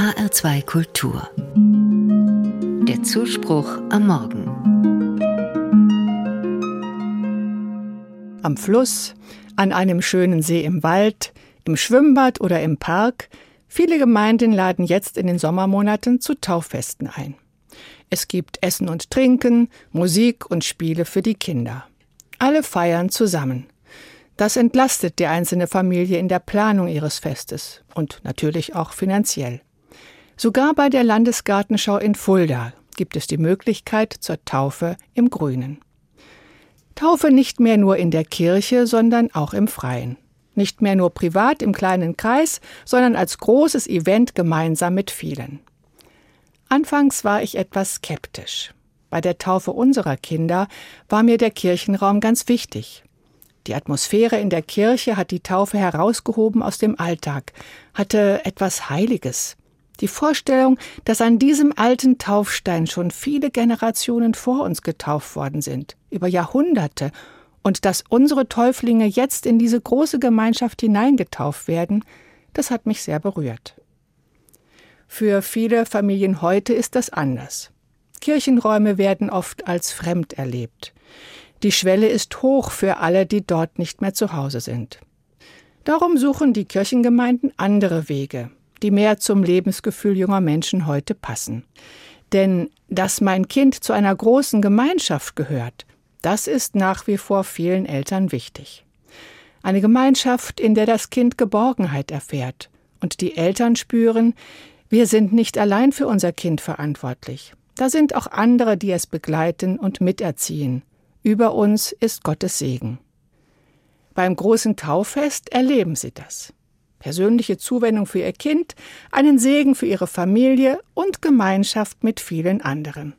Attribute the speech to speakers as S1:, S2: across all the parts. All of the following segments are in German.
S1: HR2 Kultur. Der Zuspruch am Morgen.
S2: Am Fluss, an einem schönen See im Wald, im Schwimmbad oder im Park, viele Gemeinden laden jetzt in den Sommermonaten zu Tauffesten ein. Es gibt Essen und Trinken, Musik und Spiele für die Kinder. Alle feiern zusammen. Das entlastet die einzelne Familie in der Planung ihres Festes und natürlich auch finanziell. Sogar bei der Landesgartenschau in Fulda gibt es die Möglichkeit zur Taufe im Grünen. Taufe nicht mehr nur in der Kirche, sondern auch im Freien. Nicht mehr nur privat im kleinen Kreis, sondern als großes Event gemeinsam mit vielen. Anfangs war ich etwas skeptisch. Bei der Taufe unserer Kinder war mir der Kirchenraum ganz wichtig. Die Atmosphäre in der Kirche hat die Taufe herausgehoben aus dem Alltag, hatte etwas Heiliges. Die Vorstellung, dass an diesem alten Taufstein schon viele Generationen vor uns getauft worden sind, über Jahrhunderte, und dass unsere Täuflinge jetzt in diese große Gemeinschaft hineingetauft werden, das hat mich sehr berührt. Für viele Familien heute ist das anders. Kirchenräume werden oft als fremd erlebt. Die Schwelle ist hoch für alle, die dort nicht mehr zu Hause sind. Darum suchen die Kirchengemeinden andere Wege, die mehr zum Lebensgefühl junger Menschen heute passen. Denn dass mein Kind zu einer großen Gemeinschaft gehört, das ist nach wie vor vielen Eltern wichtig. Eine Gemeinschaft, in der das Kind Geborgenheit erfährt und die Eltern spüren, wir sind nicht allein für unser Kind verantwortlich. Da sind auch andere, die es begleiten und miterziehen. Über uns ist Gottes Segen. Beim großen Tauffest erleben sie das. Persönliche Zuwendung für ihr Kind, einen Segen für ihre Familie und Gemeinschaft mit vielen anderen.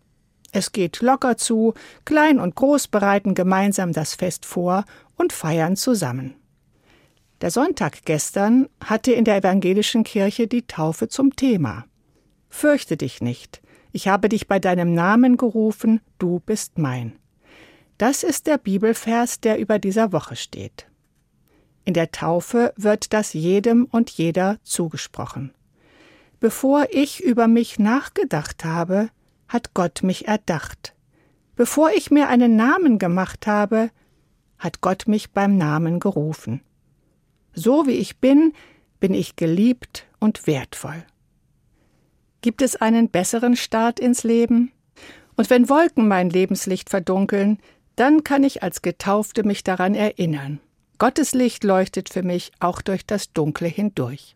S2: Es geht locker zu, Klein und Groß bereiten gemeinsam das Fest vor und feiern zusammen. Der Sonntag gestern hatte in der evangelischen Kirche die Taufe zum Thema. Fürchte dich nicht, ich habe dich bei deinem Namen gerufen, du bist mein. Das ist der Bibelvers, der über dieser Woche steht. In der Taufe wird das jedem und jeder zugesprochen. Bevor ich über mich nachgedacht habe, hat Gott mich erdacht. Bevor ich mir einen Namen gemacht habe, hat Gott mich beim Namen gerufen. So wie ich bin, bin ich geliebt und wertvoll. Gibt es einen besseren Start ins Leben? Und wenn Wolken mein Lebenslicht verdunkeln, dann kann ich als Getaufte mich daran erinnern. Gottes Licht leuchtet für mich auch durch das Dunkle hindurch.